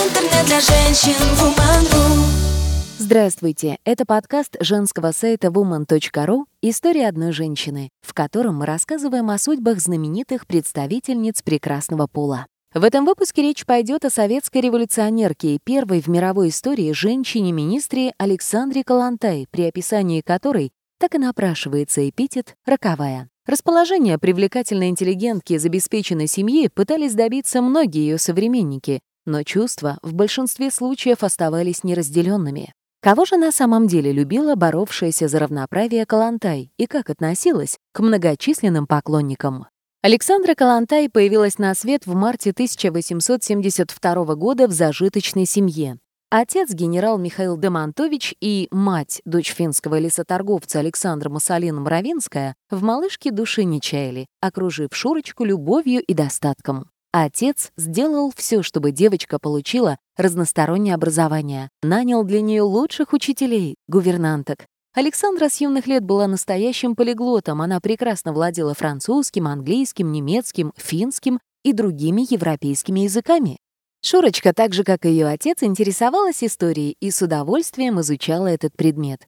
Интернет для женщин Woman.ru Здравствуйте! Это подкаст женского сайта woman.ru «История одной женщины», в котором мы рассказываем о судьбах знаменитых представительниц прекрасного пола. В этом выпуске речь пойдет о советской революционерке и первой в мировой истории женщине-министре Александре Калантай, при описании которой так и напрашивается эпитет «роковая». Расположение привлекательной интеллигентки из обеспеченной семьи пытались добиться многие ее современники, но чувства в большинстве случаев оставались неразделенными. Кого же на самом деле любила боровшаяся за равноправие Калантай и как относилась к многочисленным поклонникам? Александра Калантай появилась на свет в марте 1872 года в зажиточной семье. Отец, генерал Михаил Демонтович, и мать, дочь финского лесоторговца Александра Масалина-Мравинская, в малышке души не чаяли, окружив Шурочку любовью и достатком. Отец сделал все, чтобы девочка получила разностороннее образование, нанял для нее лучших учителей, гувернанток. Александра с юных лет была настоящим полиглотом, она прекрасно владела французским, английским, немецким, финским и другими европейскими языками. Шурочка, так же как и ее отец, интересовалась историей и с удовольствием изучала этот предмет.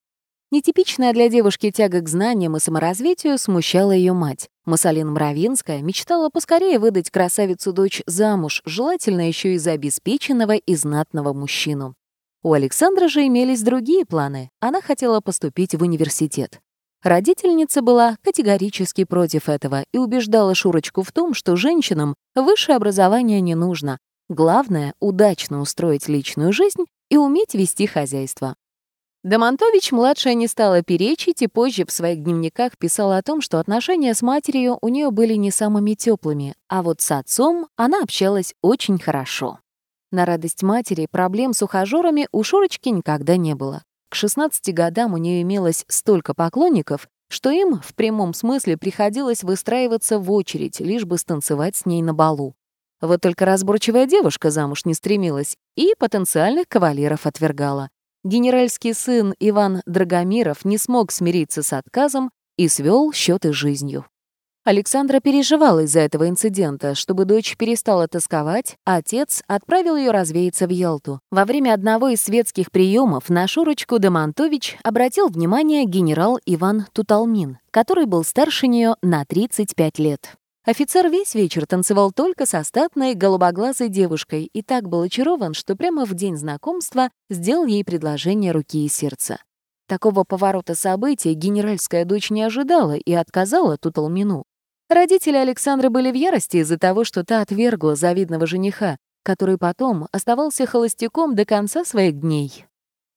Нетипичная для девушки тяга к знаниям и саморазвитию смущала ее мать. Масалин Мравинская мечтала поскорее выдать красавицу-дочь замуж, желательно еще и за обеспеченного и знатного мужчину. У Александра же имелись другие планы. Она хотела поступить в университет. Родительница была категорически против этого и убеждала Шурочку в том, что женщинам высшее образование не нужно, Главное — удачно устроить личную жизнь и уметь вести хозяйство. Домонтович-младшая не стала перечить и позже в своих дневниках писала о том, что отношения с матерью у нее были не самыми теплыми, а вот с отцом она общалась очень хорошо. На радость матери проблем с ухажерами у Шурочки никогда не было. К 16 годам у нее имелось столько поклонников, что им в прямом смысле приходилось выстраиваться в очередь, лишь бы станцевать с ней на балу. Вот только разборчивая девушка замуж не стремилась и потенциальных кавалеров отвергала. Генеральский сын Иван Драгомиров не смог смириться с отказом и свел счеты жизнью. Александра переживала из-за этого инцидента. Чтобы дочь перестала тосковать, отец отправил ее развеяться в Ялту. Во время одного из светских приемов на Шурочку Демонтович обратил внимание генерал Иван Туталмин, который был старше нее на 35 лет. Офицер весь вечер танцевал только со статной голубоглазой девушкой и так был очарован, что прямо в день знакомства сделал ей предложение руки и сердца. Такого поворота событий генеральская дочь не ожидала и отказала Туталмину. Родители Александры были в ярости из-за того, что та отвергла завидного жениха, который потом оставался холостяком до конца своих дней.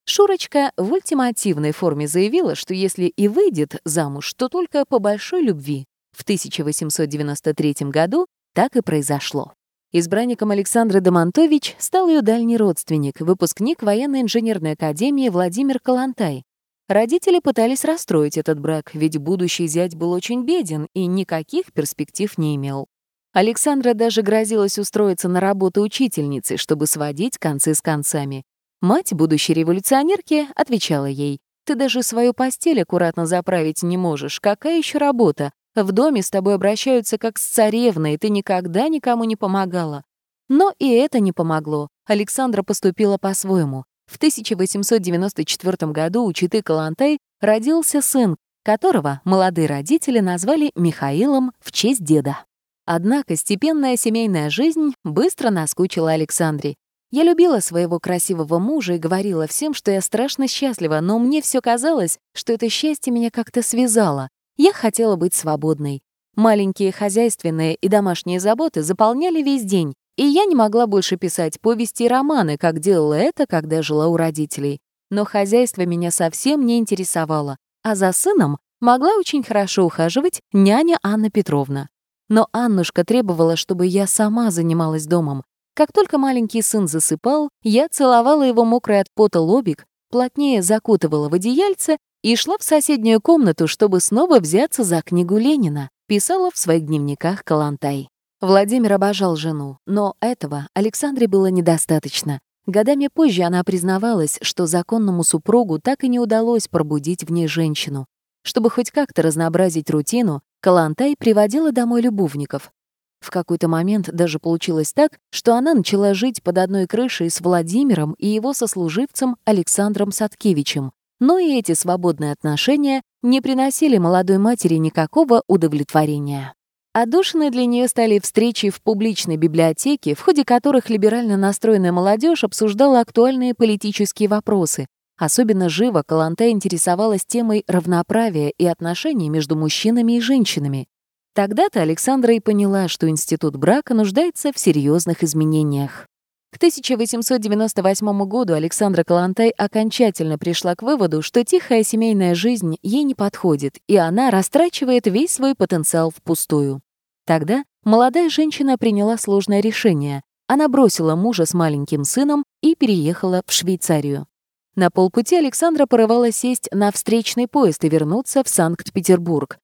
Шурочка в ультимативной форме заявила, что если и выйдет замуж, то только по большой любви, в 1893 году так и произошло. Избранником Александры Домонтович стал ее дальний родственник, выпускник военной инженерной академии Владимир Калантай. Родители пытались расстроить этот брак, ведь будущий зять был очень беден и никаких перспектив не имел. Александра даже грозилась устроиться на работу учительницей, чтобы сводить концы с концами. Мать будущей революционерки отвечала ей, «Ты даже свою постель аккуратно заправить не можешь. Какая еще работа? В доме с тобой обращаются как с царевной, и ты никогда никому не помогала. Но и это не помогло. Александра поступила по-своему. В 1894 году у Читы Калантай родился сын, которого молодые родители назвали Михаилом в честь деда. Однако степенная семейная жизнь быстро наскучила Александре. Я любила своего красивого мужа и говорила всем, что я страшно счастлива, но мне все казалось, что это счастье меня как-то связало. Я хотела быть свободной. Маленькие хозяйственные и домашние заботы заполняли весь день, и я не могла больше писать повести и романы, как делала это, когда жила у родителей. Но хозяйство меня совсем не интересовало, а за сыном могла очень хорошо ухаживать няня Анна Петровна. Но Аннушка требовала, чтобы я сама занималась домом. Как только маленький сын засыпал, я целовала его мокрый от пота лобик, плотнее закутывала в одеяльце и шла в соседнюю комнату, чтобы снова взяться за книгу Ленина, писала в своих дневниках Калантай. Владимир обожал жену, но этого Александре было недостаточно. Годами позже она признавалась, что законному супругу так и не удалось пробудить в ней женщину. Чтобы хоть как-то разнообразить рутину, Калантай приводила домой любовников. В какой-то момент даже получилось так, что она начала жить под одной крышей с Владимиром и его сослуживцем Александром Садкевичем. Но и эти свободные отношения не приносили молодой матери никакого удовлетворения. Отдушиной для нее стали встречи в публичной библиотеке, в ходе которых либерально настроенная молодежь обсуждала актуальные политические вопросы. Особенно живо Каланта интересовалась темой равноправия и отношений между мужчинами и женщинами. Тогда-то Александра и поняла, что институт брака нуждается в серьезных изменениях. К 1898 году Александра Калантай окончательно пришла к выводу, что тихая семейная жизнь ей не подходит, и она растрачивает весь свой потенциал впустую. Тогда молодая женщина приняла сложное решение. Она бросила мужа с маленьким сыном и переехала в Швейцарию. На полпути Александра порывала сесть на встречный поезд и вернуться в Санкт-Петербург.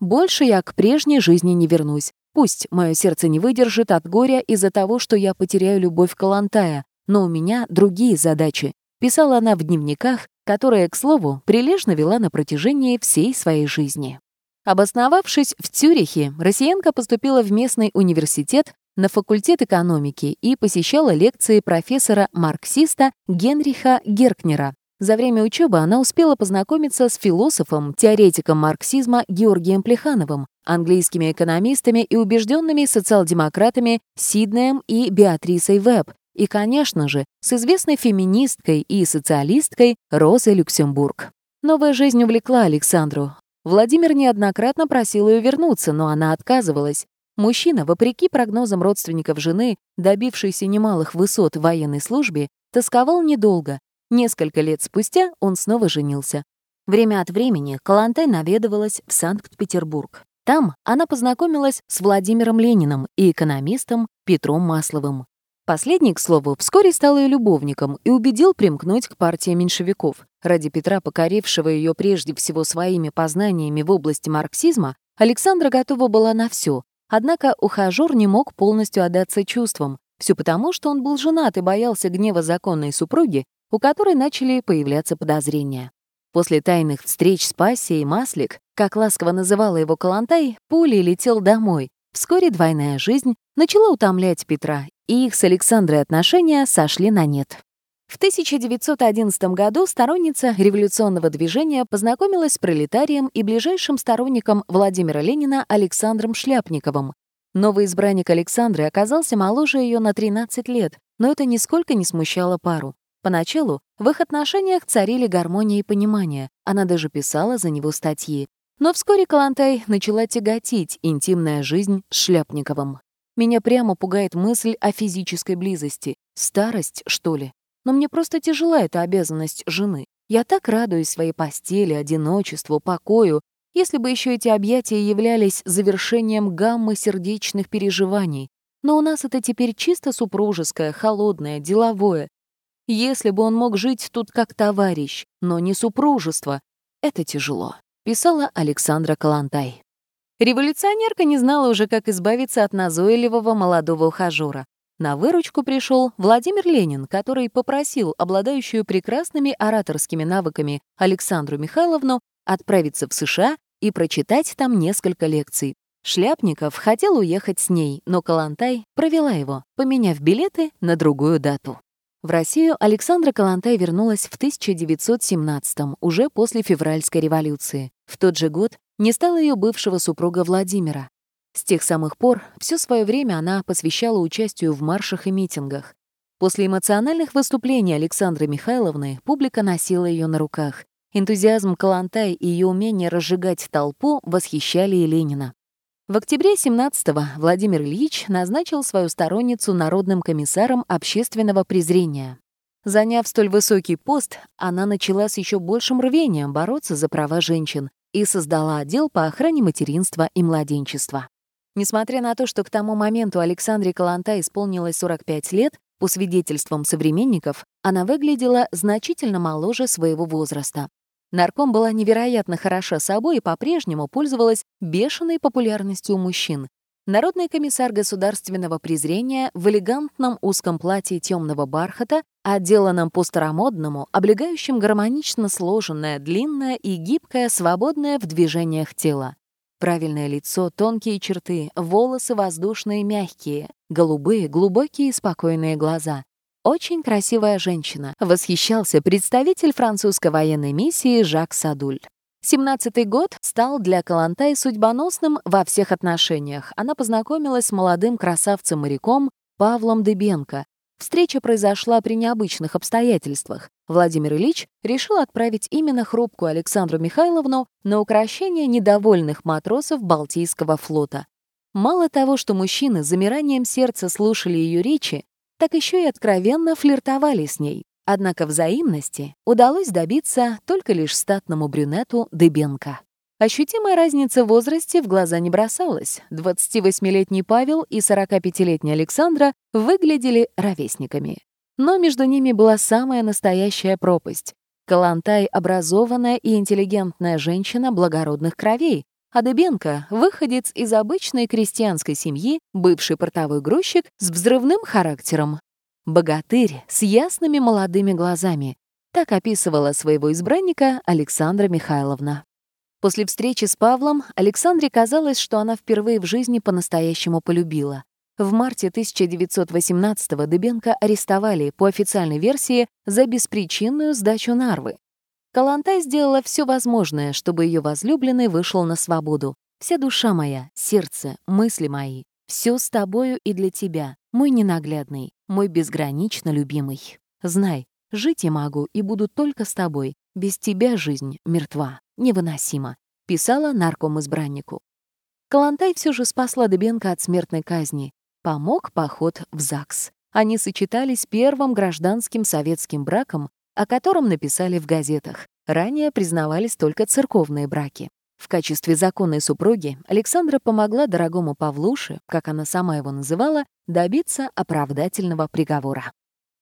Больше я к прежней жизни не вернусь. Пусть мое сердце не выдержит от горя из-за того, что я потеряю любовь Калантая, но у меня другие задачи. Писала она в дневниках, которые, к слову, прилежно вела на протяжении всей своей жизни. Обосновавшись в Цюрихе, россиянка поступила в местный университет на факультет экономики и посещала лекции профессора-марксиста Генриха Геркнера, за время учебы она успела познакомиться с философом, теоретиком марксизма Георгием Плехановым, английскими экономистами и убежденными социал-демократами Сиднеем и Беатрисой Веб, и, конечно же, с известной феминисткой и социалисткой Розой Люксембург. Новая жизнь увлекла Александру. Владимир неоднократно просил ее вернуться, но она отказывалась. Мужчина, вопреки прогнозам родственников жены, добившийся немалых высот в военной службе, тосковал недолго Несколько лет спустя он снова женился. Время от времени Калантай наведывалась в Санкт-Петербург. Там она познакомилась с Владимиром Лениным и экономистом Петром Масловым. Последний, к слову, вскоре стал ее любовником и убедил примкнуть к партии меньшевиков. Ради Петра, покорившего ее прежде всего своими познаниями в области марксизма, Александра готова была на все. Однако ухажёр не мог полностью отдаться чувствам. Все потому, что он был женат и боялся гнева законной супруги, у которой начали появляться подозрения. После тайных встреч с пассией Маслик, как ласково называла его Калантай, пулей летел домой. Вскоре двойная жизнь начала утомлять Петра, и их с Александрой отношения сошли на нет. В 1911 году сторонница революционного движения познакомилась с пролетарием и ближайшим сторонником Владимира Ленина Александром Шляпниковым. Новый избранник Александры оказался моложе ее на 13 лет, но это нисколько не смущало пару. Поначалу в их отношениях царили гармония и понимание, она даже писала за него статьи. Но вскоре Калантай начала тяготить интимная жизнь с Шляпниковым. Меня прямо пугает мысль о физической близости. Старость, что ли? Но мне просто тяжела эта обязанность жены. Я так радуюсь своей постели, одиночеству, покою, если бы еще эти объятия являлись завершением гаммы сердечных переживаний. Но у нас это теперь чисто супружеское, холодное, деловое, если бы он мог жить тут как товарищ, но не супружество, это тяжело, писала Александра Калантай. Революционерка не знала уже, как избавиться от назойливого молодого ухажера. На выручку пришел Владимир Ленин, который попросил обладающую прекрасными ораторскими навыками Александру Михайловну отправиться в США и прочитать там несколько лекций. Шляпников хотел уехать с ней, но Калантай провела его, поменяв билеты на другую дату. В Россию Александра Калантай вернулась в 1917 уже после февральской революции. В тот же год не стало ее бывшего супруга Владимира. С тех самых пор все свое время она посвящала участию в маршах и митингах. После эмоциональных выступлений Александры Михайловны публика носила ее на руках. Энтузиазм Калантай и ее умение разжигать толпу восхищали и Ленина. В октябре 17-го Владимир Ильич назначил свою сторонницу народным комиссаром общественного презрения. Заняв столь высокий пост, она начала с еще большим рвением бороться за права женщин и создала отдел по охране материнства и младенчества. Несмотря на то, что к тому моменту Александре Каланта исполнилось 45 лет, по свидетельствам современников, она выглядела значительно моложе своего возраста. Нарком была невероятно хороша собой и по-прежнему пользовалась бешеной популярностью у мужчин. Народный комиссар государственного презрения в элегантном узком платье темного бархата, отделанном по-старомодному, облегающем гармонично сложенное, длинное и гибкое, свободное в движениях тело. Правильное лицо, тонкие черты, волосы воздушные, мягкие, голубые, глубокие и спокойные глаза. Очень красивая женщина, восхищался представитель французской военной миссии Жак Садуль. Семнадцатый год стал для Калантай судьбоносным во всех отношениях. Она познакомилась с молодым красавцем-моряком Павлом Дыбенко. Встреча произошла при необычных обстоятельствах. Владимир Ильич решил отправить именно хрупкую Александру Михайловну на украшение недовольных матросов Балтийского флота. Мало того, что мужчины с замиранием сердца слушали ее речи, так еще и откровенно флиртовали с ней. Однако взаимности удалось добиться только лишь статному брюнету Дыбенко. Ощутимая разница в возрасте в глаза не бросалась. 28-летний Павел и 45-летняя Александра выглядели ровесниками. Но между ними была самая настоящая пропасть. Калантай — образованная и интеллигентная женщина благородных кровей, а Дыбенко — выходец из обычной крестьянской семьи, бывший портовой грузчик с взрывным характером. Богатырь с ясными молодыми глазами. Так описывала своего избранника Александра Михайловна. После встречи с Павлом Александре казалось, что она впервые в жизни по-настоящему полюбила. В марте 1918-го Дыбенко арестовали, по официальной версии, за беспричинную сдачу Нарвы. Калантай сделала все возможное, чтобы ее возлюбленный вышел на свободу. «Вся душа моя, сердце, мысли мои, все с тобою и для тебя, мой ненаглядный, мой безгранично любимый. Знай, жить я могу и буду только с тобой. Без тебя жизнь мертва, невыносима», — писала нарком-избраннику. Калантай все же спасла Дыбенко от смертной казни. Помог поход в ЗАГС. Они сочетались первым гражданским советским браком о котором написали в газетах. Ранее признавались только церковные браки. В качестве законной супруги Александра помогла дорогому Павлуше, как она сама его называла, добиться оправдательного приговора.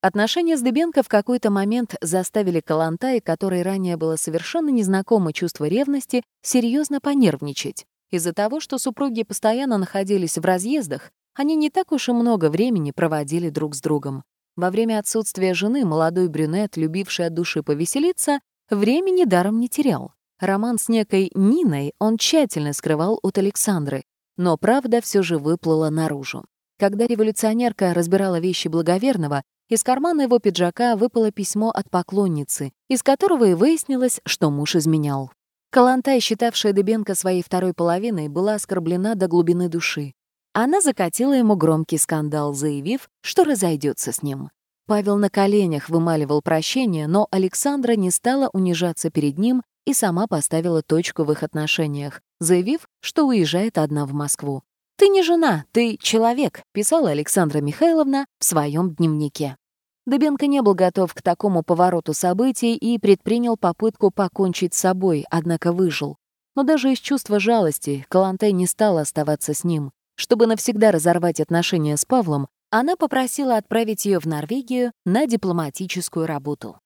Отношения с Дыбенко в какой-то момент заставили Калантай, которой ранее было совершенно незнакомо чувство ревности, серьезно понервничать. Из-за того, что супруги постоянно находились в разъездах, они не так уж и много времени проводили друг с другом. Во время отсутствия жены молодой брюнет, любивший от души повеселиться, времени даром не терял. Роман с некой Ниной он тщательно скрывал от Александры, но правда все же выплыла наружу. Когда революционерка разбирала вещи благоверного, из кармана его пиджака выпало письмо от поклонницы, из которого и выяснилось, что муж изменял. Калантай, считавшая Дебенко своей второй половиной, была оскорблена до глубины души. Она закатила ему громкий скандал, заявив, что разойдется с ним. Павел на коленях вымаливал прощение, но Александра не стала унижаться перед ним и сама поставила точку в их отношениях, заявив, что уезжает одна в Москву. «Ты не жена, ты человек», — писала Александра Михайловна в своем дневнике. Дыбенко не был готов к такому повороту событий и предпринял попытку покончить с собой, однако выжил. Но даже из чувства жалости Калантай не стала оставаться с ним. Чтобы навсегда разорвать отношения с Павлом, она попросила отправить ее в Норвегию на дипломатическую работу.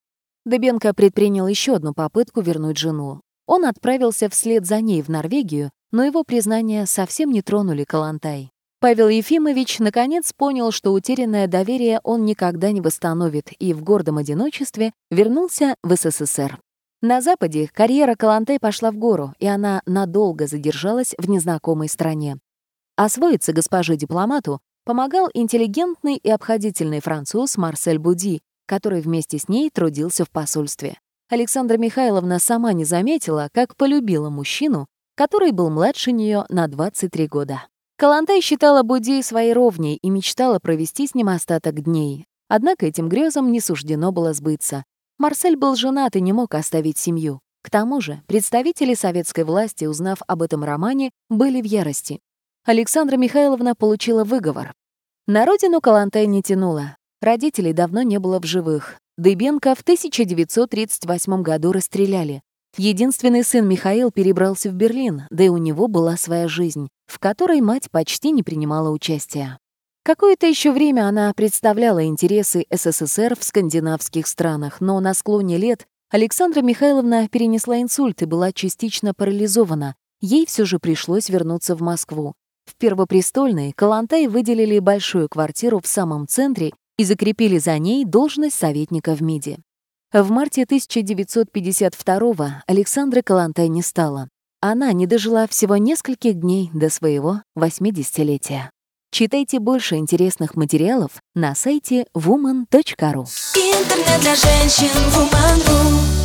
Дебенко предпринял еще одну попытку вернуть жену. Он отправился вслед за ней в Норвегию, но его признания совсем не тронули Калантай. Павел Ефимович наконец понял, что утерянное доверие он никогда не восстановит, и в гордом одиночестве вернулся в СССР. На Западе карьера Калантай пошла в гору, и она надолго задержалась в незнакомой стране. Освоиться госпоже-дипломату помогал интеллигентный и обходительный француз Марсель Буди, который вместе с ней трудился в посольстве. Александра Михайловна сама не заметила, как полюбила мужчину, который был младше нее на 23 года. Калантай считала Буди своей ровней и мечтала провести с ним остаток дней. Однако этим грезам не суждено было сбыться. Марсель был женат и не мог оставить семью. К тому же представители советской власти, узнав об этом романе, были в ярости. Александра Михайловна получила выговор. На родину Калантай не тянула. Родителей давно не было в живых. Дыбенко в 1938 году расстреляли. Единственный сын Михаил перебрался в Берлин, да и у него была своя жизнь, в которой мать почти не принимала участия. Какое-то еще время она представляла интересы СССР в скандинавских странах, но на склоне лет Александра Михайловна перенесла инсульт и была частично парализована. Ей все же пришлось вернуться в Москву. В Первопрестольной Калантай выделили большую квартиру в самом центре и закрепили за ней должность советника в МИДе. В марте 1952-го Александра Калантай не стала. она не дожила всего нескольких дней до своего 80-летия. Читайте больше интересных материалов на сайте woman.ru. Интернет для женщин Woman.ru